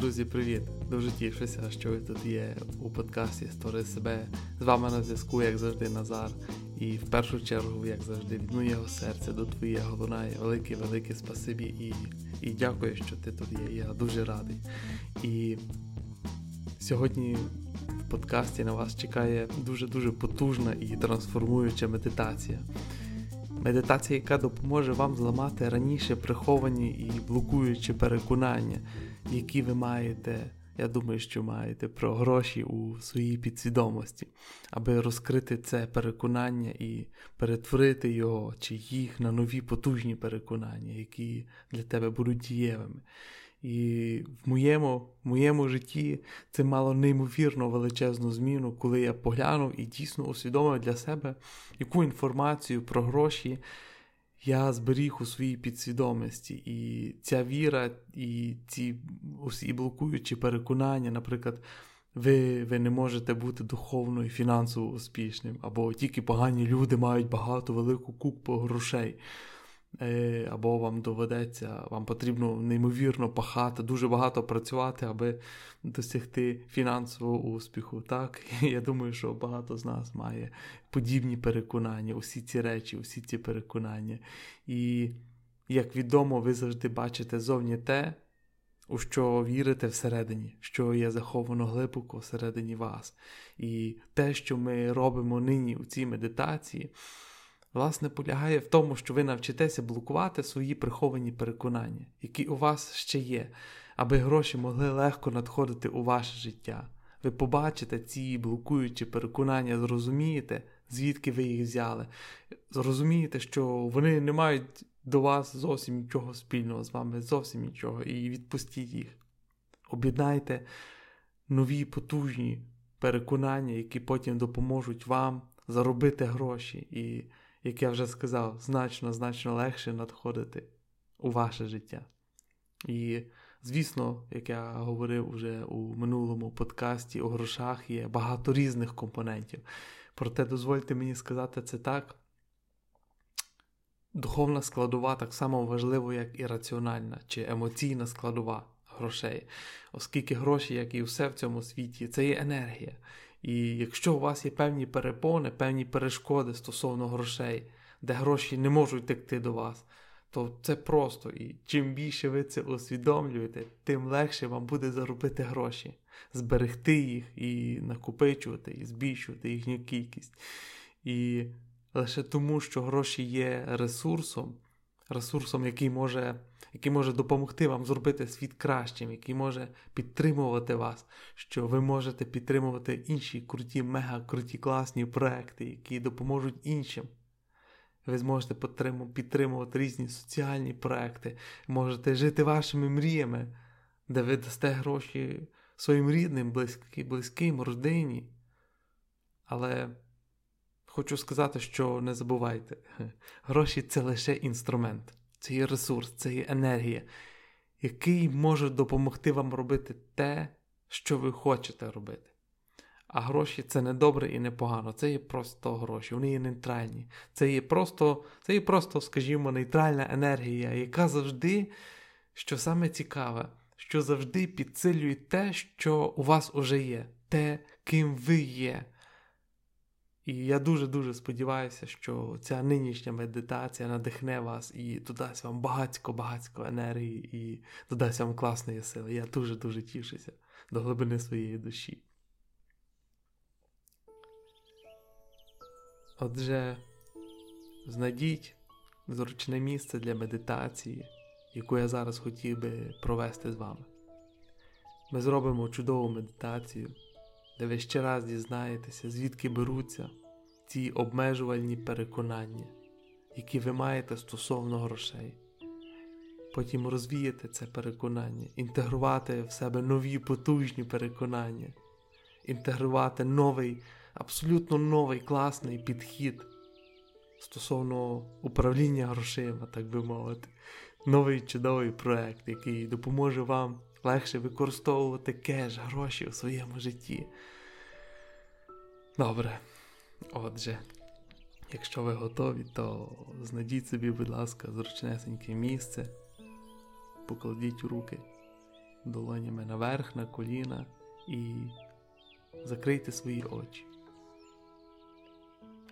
Друзі, привіт! Дуже тішуся, що ви тут є у подкасті Створи себе. З вами на зв'язку, як завжди, Назар. І в першу чергу, як завжди, від моєго серця до твоєго лунає велике-велике спасибі і і дякую, що ти тут є. Я дуже радий. І сьогодні в подкасті на вас чекає дуже-дуже потужна і трансформуюча медитація. Медитація, яка допоможе вам зламати раніше приховані і блокуючі переконання, які ви маєте, я думаю, що маєте про гроші у своїй підсвідомості, аби розкрити це переконання і перетворити його чи їх на нові потужні переконання, які для тебе будуть дієвими. І в моєму в моєму житті це мало неймовірно величезну зміну, коли я поглянув і дійсно усвідомив для себе, яку інформацію про гроші я зберіг у своїй підсвідомості. І ця віра, і ці усі блокуючі переконання, наприклад, ви ви не можете бути духовно і фінансово успішним, або тільки погані люди мають багато велику купу грошей. Е, або вам доведеться, вам потрібно неймовірно пахати, дуже багато працювати, аби досягти фінансового успіху. Так, я думаю, що багато з нас має подібні переконання, усі ці речі, усі ці переконання. І, як відомо, ви завжди бачите зовні те, у що вірите всередині, що є заховано глибоко всередині вас. І те, що ми робимо нині у цій медитації власне, полягає в тому, що ви навчитеся блокувати свої приховані переконання, які у вас ще є, аби гроші могли легко надходити у ваше життя. Ви побачите ці блокуючі переконання, зрозумієте, звідки ви їх взяли. Зрозумієте, що вони не мають до вас зовсім нічого спільного з вами, зовсім нічого, і відпустіть їх. Об'єднайте нові потужні переконання, які потім допоможуть вам заробити гроші. І як я вже сказав, значно значно легше надходити у ваше життя. І, звісно, як я говорив уже у минулому подкасті, у грошах є багато різних компонентів. Проте дозвольте мені сказати це так. Духовна складова так само важлива, як і раціональна чи емоційна складова грошей, оскільки гроші, як і все в цьому світі, це є енергія. І якщо у вас є певні перепони, певні перешкоди стосовно грошей, де гроші не можуть текти до вас, то це просто. І чим більше ви це усвідомлюєте, тим легше вам буде заробити гроші, зберегти їх і накопичувати, і збільшувати їхню кількість. І лише тому, що гроші є ресурсом, ресурсом, який може який може допомогти вам зробити світ кращим, який може підтримувати вас, що ви можете підтримувати інші круті, мега круті, класні проекти, які допоможуть іншим. Ви зможете підтримувати різні соціальні проекти, можете жити вашими мріями, де ви дасте гроші своїм рідним, близьким, близьким родині. Але хочу сказати, що не забувайте, гроші це лише інструмент це є ресурс, це є енергія, який може допомогти вам робити те, що ви хочете робити. А гроші це не добре і не погано, це є просто гроші, вони є нейтральні. Це є просто, це є просто, скажімо, нейтральна енергія, яка завжди, що саме цікаве, що завжди підсилює те, що у вас уже є, те, ким ви є. І я дуже-дуже сподіваюся, що ця нинішня медитація надихне вас і додасть вам багатько-багатько енергії і додасть вам класної сили. Я дуже-дуже тішуся до глибини своєї душі. Отже, знайдіть зручне місце для медитації, яку я зараз хотів би провести з вами. Ми зробимо чудову медитацію де ви ще раз дізнаєтеся, звідки беруться ці обмежувальні переконання, які ви маєте стосовно грошей. Потім розвіяти це переконання, інтегрувати в себе нові потужні переконання, інтегрувати новий, абсолютно новий класний підхід стосовно управління грошима, так би мовити, новий чудовий проект, який допоможе вам легше використовувати кеш, гроші у своєму житті. Добре. Отже, якщо ви готові, то знайдіть собі, будь ласка, зручнесеньке місце, покладіть руки долонями наверх, на коліна і закрийте свої очі.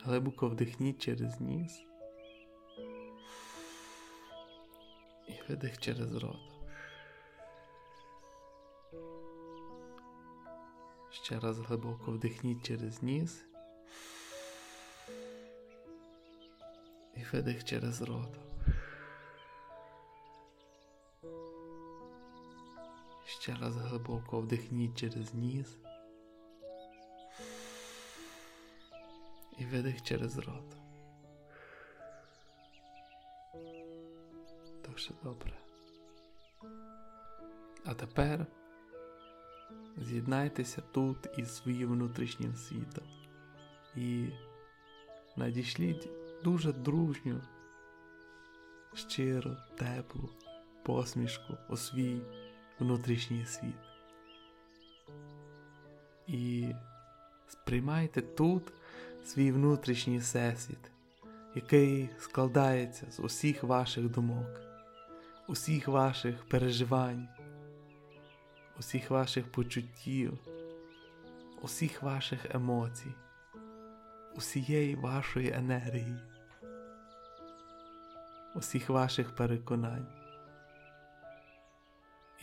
Глибоко вдихніть через ніс і видих через рот. Ще раз глибоко вдихніть через ніс видих через рот. Ще раз глибоко вдихніть через ніс і видих через рот. Дуже добре. А тепер з'єднайтеся тут із своїм внутрішнім світом і надішліть дуже дружню, щиру, теплу посмішку у свій внутрішній світ. І сприймайте тут свій внутрішній всесвіт, який складається з усіх ваших думок, усіх ваших переживань, усіх ваших почуттів, усіх ваших емоцій, усієї вашої енергії, усіх ваших переконань.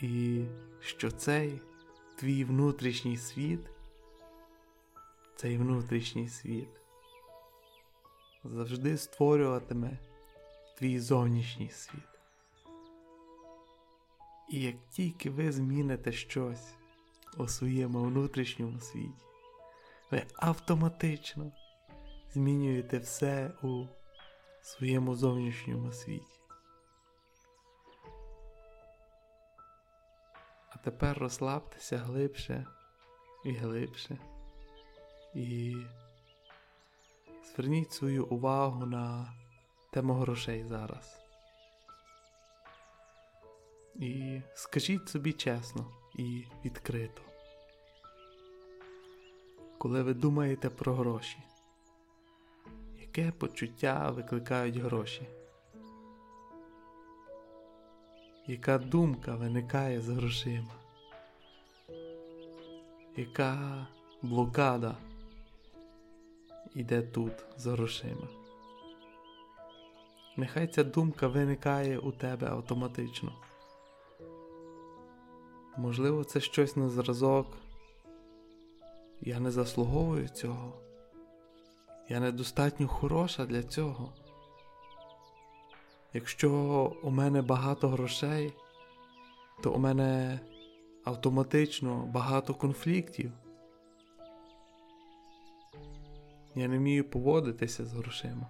І що цей твій внутрішній світ, цей внутрішній світ завжди створюватиме твій зовнішній світ. І як тільки ви зміните щось у своєму внутрішньому світі, ви автоматично змінюєте все у своєму зовнішньому світі. А тепер розслабтеся глибше і глибше. І зверніть свою увагу на тему грошей зараз. І скажіть собі чесно і відкрито, коли ви думаєте про гроші, яке почуття викликають гроші? Яка думка виникає з грошима? Яка блокада іде тут з грошима? Нехай ця думка виникає у тебе автоматично. Можливо, це щось на зразок. Я не заслуговую цього. Я недостатньо хороша для цього. Якщо у мене багато грошей, то у мене автоматично багато конфліктів. Я не вмію поводитися з грошима.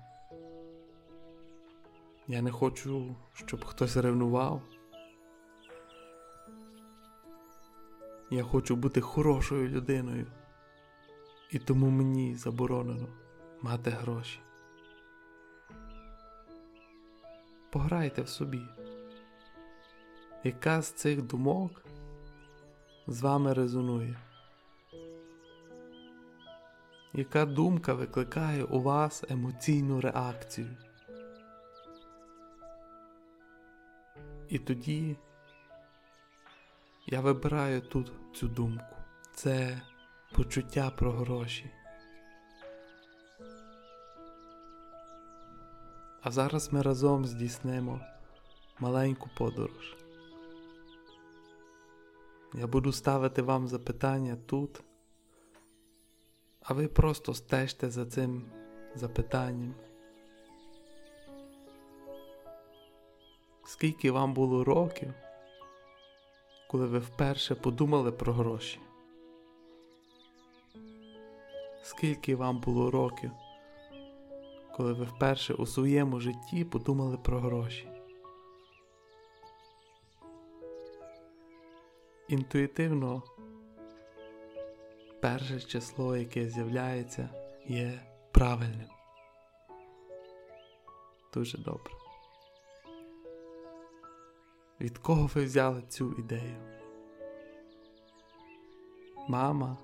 Я не хочу, щоб хтось ревнував. Я хочу бути хорошою людиною, і тому мені заборонено мати гроші. Пограйте в собі. Яка з цих думок з вами резонує? Яка думка викликає у вас емоційну реакцію? І тоді я вибираю тут цю думку. Це почуття про гроші. А зараз ми разом здійснимо маленьку подорож. Я буду ставити вам запитання тут, а ви просто стежте за цим запитанням. Скільки вам було років, коли ви вперше подумали про гроші? Скільки вам було років? Коли ви вперше у своєму житті подумали про гроші. Інтуїтивно перше число, яке з'являється, є правильним. Дуже добре. Від кого ви взяли цю ідею? Мама,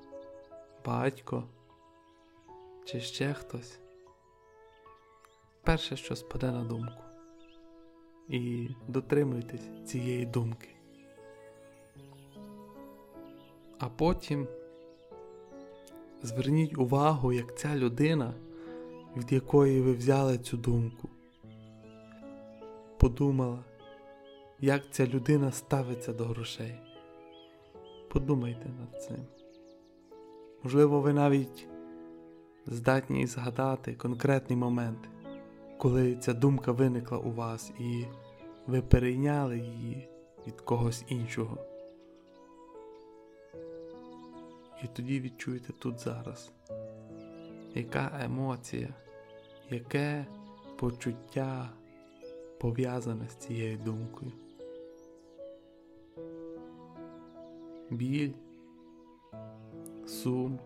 батько чи ще хтось? Перше, що спаде на думку. І дотримуйтесь цієї думки. А потім зверніть увагу, як ця людина, від якої ви взяли цю думку, подумала, як ця людина ставиться до грошей. Подумайте над цим. Можливо, ви навіть здатні згадати конкретний момент, коли ця думка виникла у вас і ви перейняли її від когось іншого. І тоді відчуєте тут зараз, яка емоція, яке почуття пов'язане з цією думкою. Біль, сум,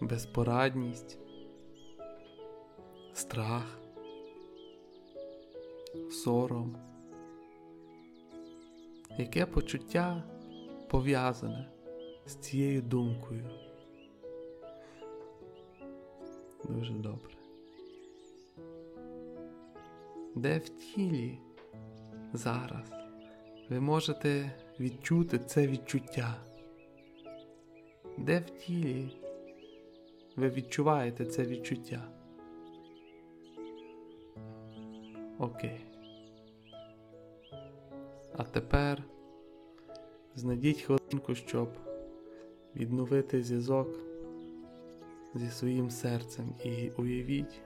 безпорадність, страх, сором. Яке почуття пов'язане з цією думкою? Дуже добре. Де в тілі зараз ви можете відчути це відчуття? Де в тілі ви відчуваєте це відчуття? Окей. А тепер знайдіть хвилинку, щоб відновити зв'язок зі своїм серцем і уявіть,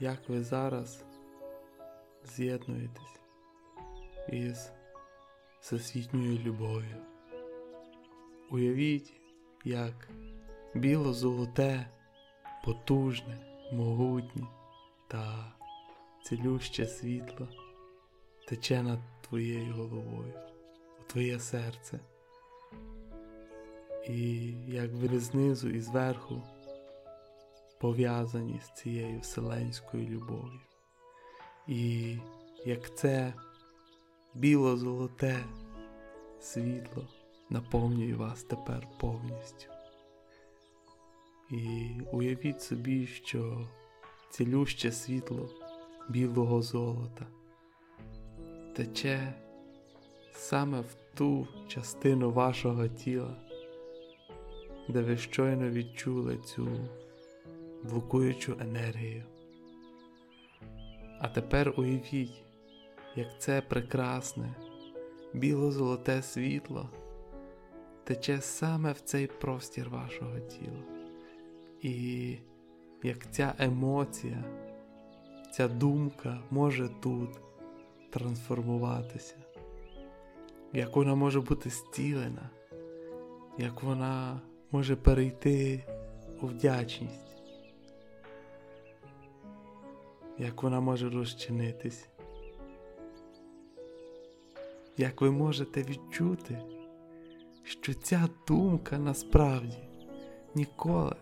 як ви зараз з'єднуєтесь із всесвітньою любов'ю. Уявіть, як біло-золоте, потужне, могутнє та цілюще світло тече над твоєю головою, у твоє серце. І як ви знизу і зверху пов'язані з цією вселенською любов'ю. І як це біло-золоте світло наповнює вас тепер повністю. І уявіть собі, що цілюще світло білого золота тече саме в ту частину вашого тіла, де ви щойно відчули цю блокуючу енергію. А тепер уявіть, як це прекрасне, біло-золоте світло тече саме в цей простір вашого тіла. І як ця емоція, ця думка може тут трансформуватися, як вона може бути зцілена, як вона може перейти у вдячність, як вона може розчинитись, як ви можете відчути, що ця думка насправді ніколи,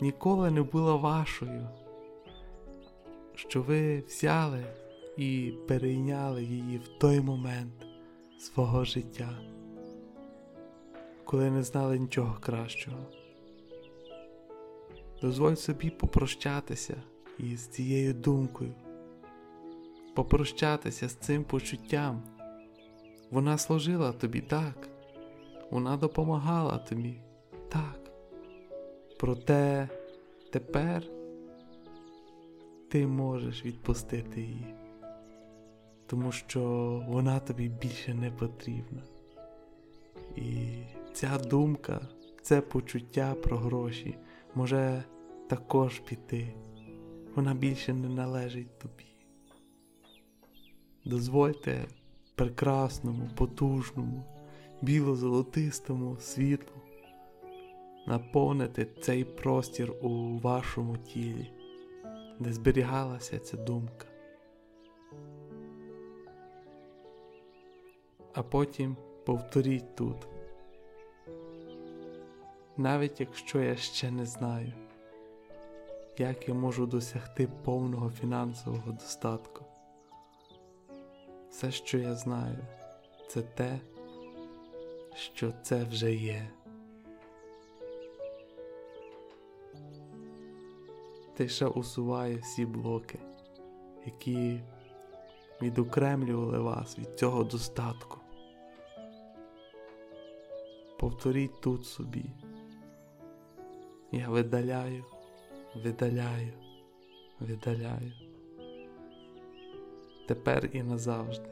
ніколи не була вашою, що ви взяли і перейняли її в той момент свого життя, коли не знали нічого кращого. Дозволь собі попрощатися із цією думкою, попрощатися з цим почуттям. Вона служила тобі так, вона допомагала тобі так. Проте тепер ти можеш відпустити її тому що вона тобі більше не потрібна. І ця думка, це почуття про гроші може також піти. Вона більше не належить тобі. Дозвольте прекрасному, потужному, біло-золотистому світлу наповнити цей простір у вашому тілі, де зберігалася ця думка. а потім повторіть тут. Навіть якщо я ще не знаю, як я можу досягти повного фінансового достатку. Все, що я знаю, це те, що це вже є. Тиша усуває всі блоки, які відокремлювали вас від цього достатку. повторіть тут собі. Я видаляю, видаляю, видаляю. Тепер і назавжди.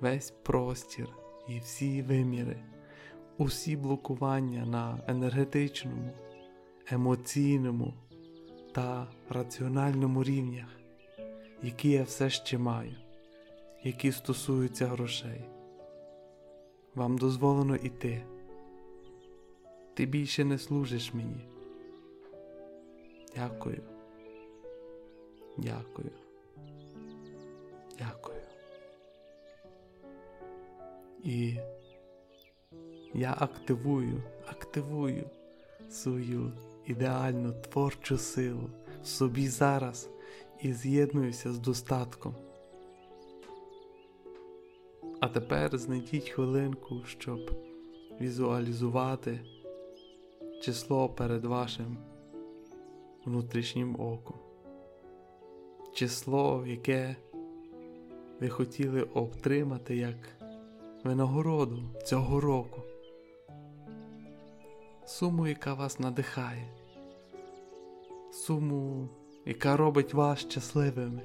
Весь простір і всі виміри, усі блокування на енергетичному, емоційному та раціональному рівнях, які я все ще маю, які стосуються грошей. Вам дозволено іти. Ти більше не служиш мені. Дякую. Дякую. Дякую. І я активую, активую свою ідеальну творчу силу в собі зараз і з'єднуюся з достатком. А тепер знайдіть хвилинку, щоб візуалізувати число перед вашим внутрішнім оком. Число, яке ви хотіли отримати як винагороду цього року. Суму, яка вас надихає, суму, яка робить вас щасливими,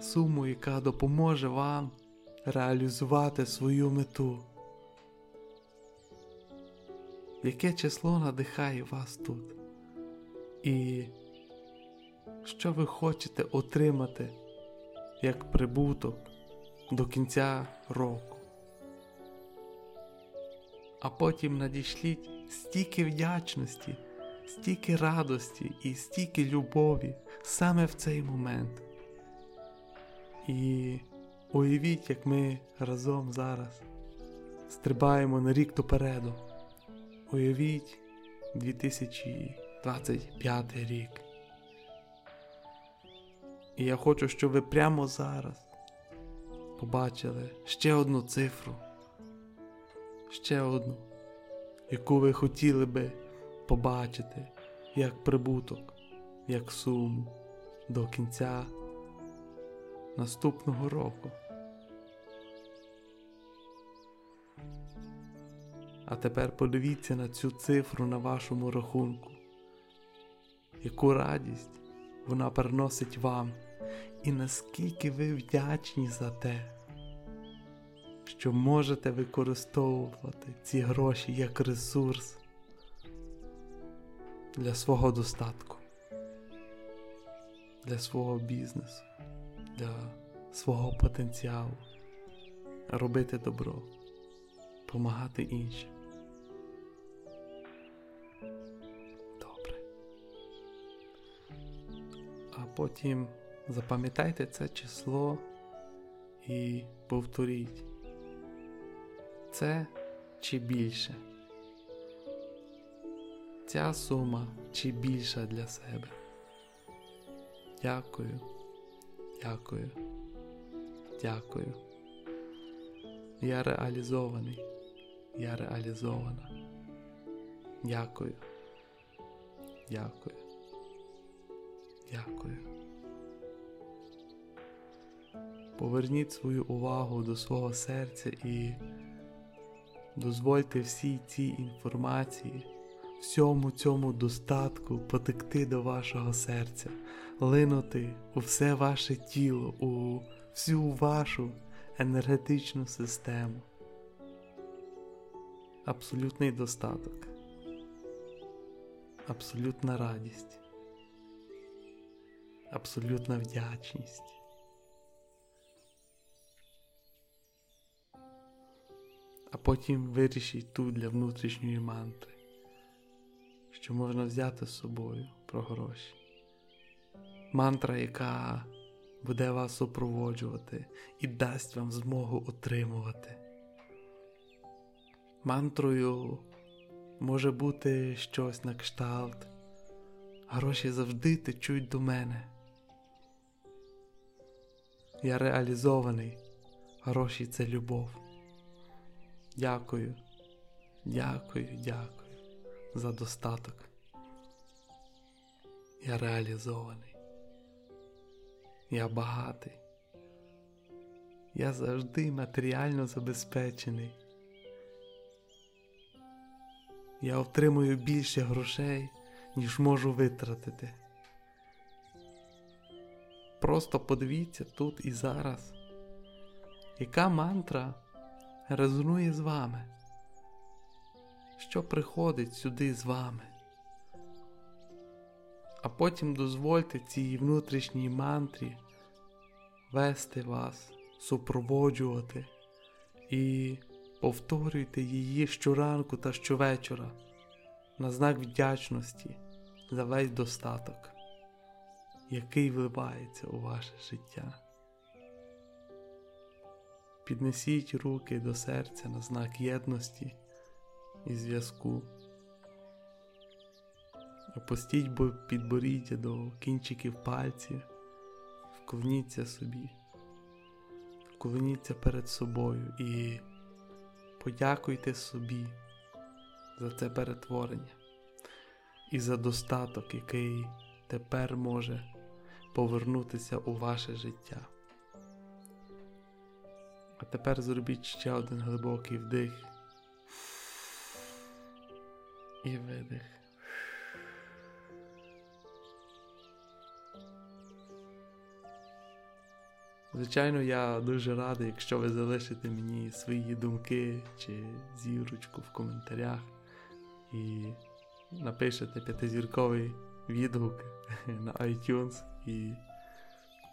суму, яка допоможе вам реалізувати свою мету. Яке число надихає вас тут? І що ви хочете отримати як прибуток до кінця року? А потім надішліть стільки вдячності, стільки радості і стільки любові саме в цей момент. І уявіть, як ми разом зараз стрибаємо на рік допереду. Уявіть 2025 рік. І я хочу, щоб ви прямо зараз побачили ще одну цифру, ще одну, яку ви хотіли би побачити як прибуток, як суму до кінця наступного року. А тепер подивіться на цю цифру на вашому рахунку, яку радість вона приносить вам, і наскільки ви вдячні за те, що можете використовувати ці гроші як ресурс для свого достатку, для свого бізнесу, для свого потенціалу, робити добро, допомагати іншим. Добре. А потім запам'ятайте це число і повторіть. Це чи більше. Ця сума чи більша для себе. Дякую, дякую, дякую. Я реалізований. Я реалізована. Дякую. Дякую. Дякую. Поверніть свою увагу до свого серця і дозвольте всій цій інформації, всьому цьому достатку потекти до вашого серця, линути у все ваше тіло, у всю вашу енергетичну систему. Абсолютний достаток, абсолютна радість абсолютна вдячність. А потім вирішіть тут для внутрішньої мантри, що можна взяти з собою про гроші. Мантра, яка буде вас супроводжувати і дасть вам змогу отримувати. Мантрою може бути щось на кшталт. Гроші завжди течуть до мене. Я реалізований. Гроші це любов. Дякую, дякую, дякую за достаток. Я реалізований. Я багатий. Я завжди матеріально забезпечений. я отримую більше грошей, ніж можу витратити. Просто подивіться тут і зараз, яка мантра резонує з вами, що приходить сюди з вами. А потім дозвольте цій внутрішній мантрі вести вас, супроводжувати і повторюйте її щоранку та щовечора на знак вдячності за весь достаток, який вливається у ваше життя. Піднесіть руки до серця на знак єдності і зв'язку. Опустіть підборіддя до кінчиків пальців, вклоніться собі, вклоніться перед собою і подякуйте собі за це перетворення і за достаток, який тепер може повернутися у ваше життя. А тепер зробіть ще один глибокий вдих і видих. Звичайно, я дуже радий, якщо ви залишите мені свої думки чи зірочку в коментарях і напишете п'ятизірковий відгук на iTunes і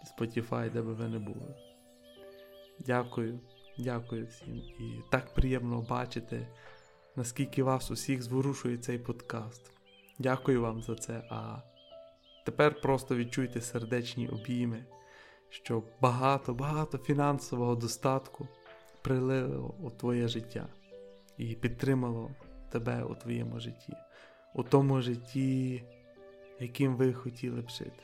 Spotify, де би ви не були. Дякую, дякую всім. І так приємно бачити, наскільки вас усіх зворушує цей подкаст. Дякую вам за це. А тепер просто відчуйте сердечні обійми що багато-багато фінансового достатку прилило у твоє життя і підтримало тебе у твоєму житті, у тому житті, яким ви хотіли б жити.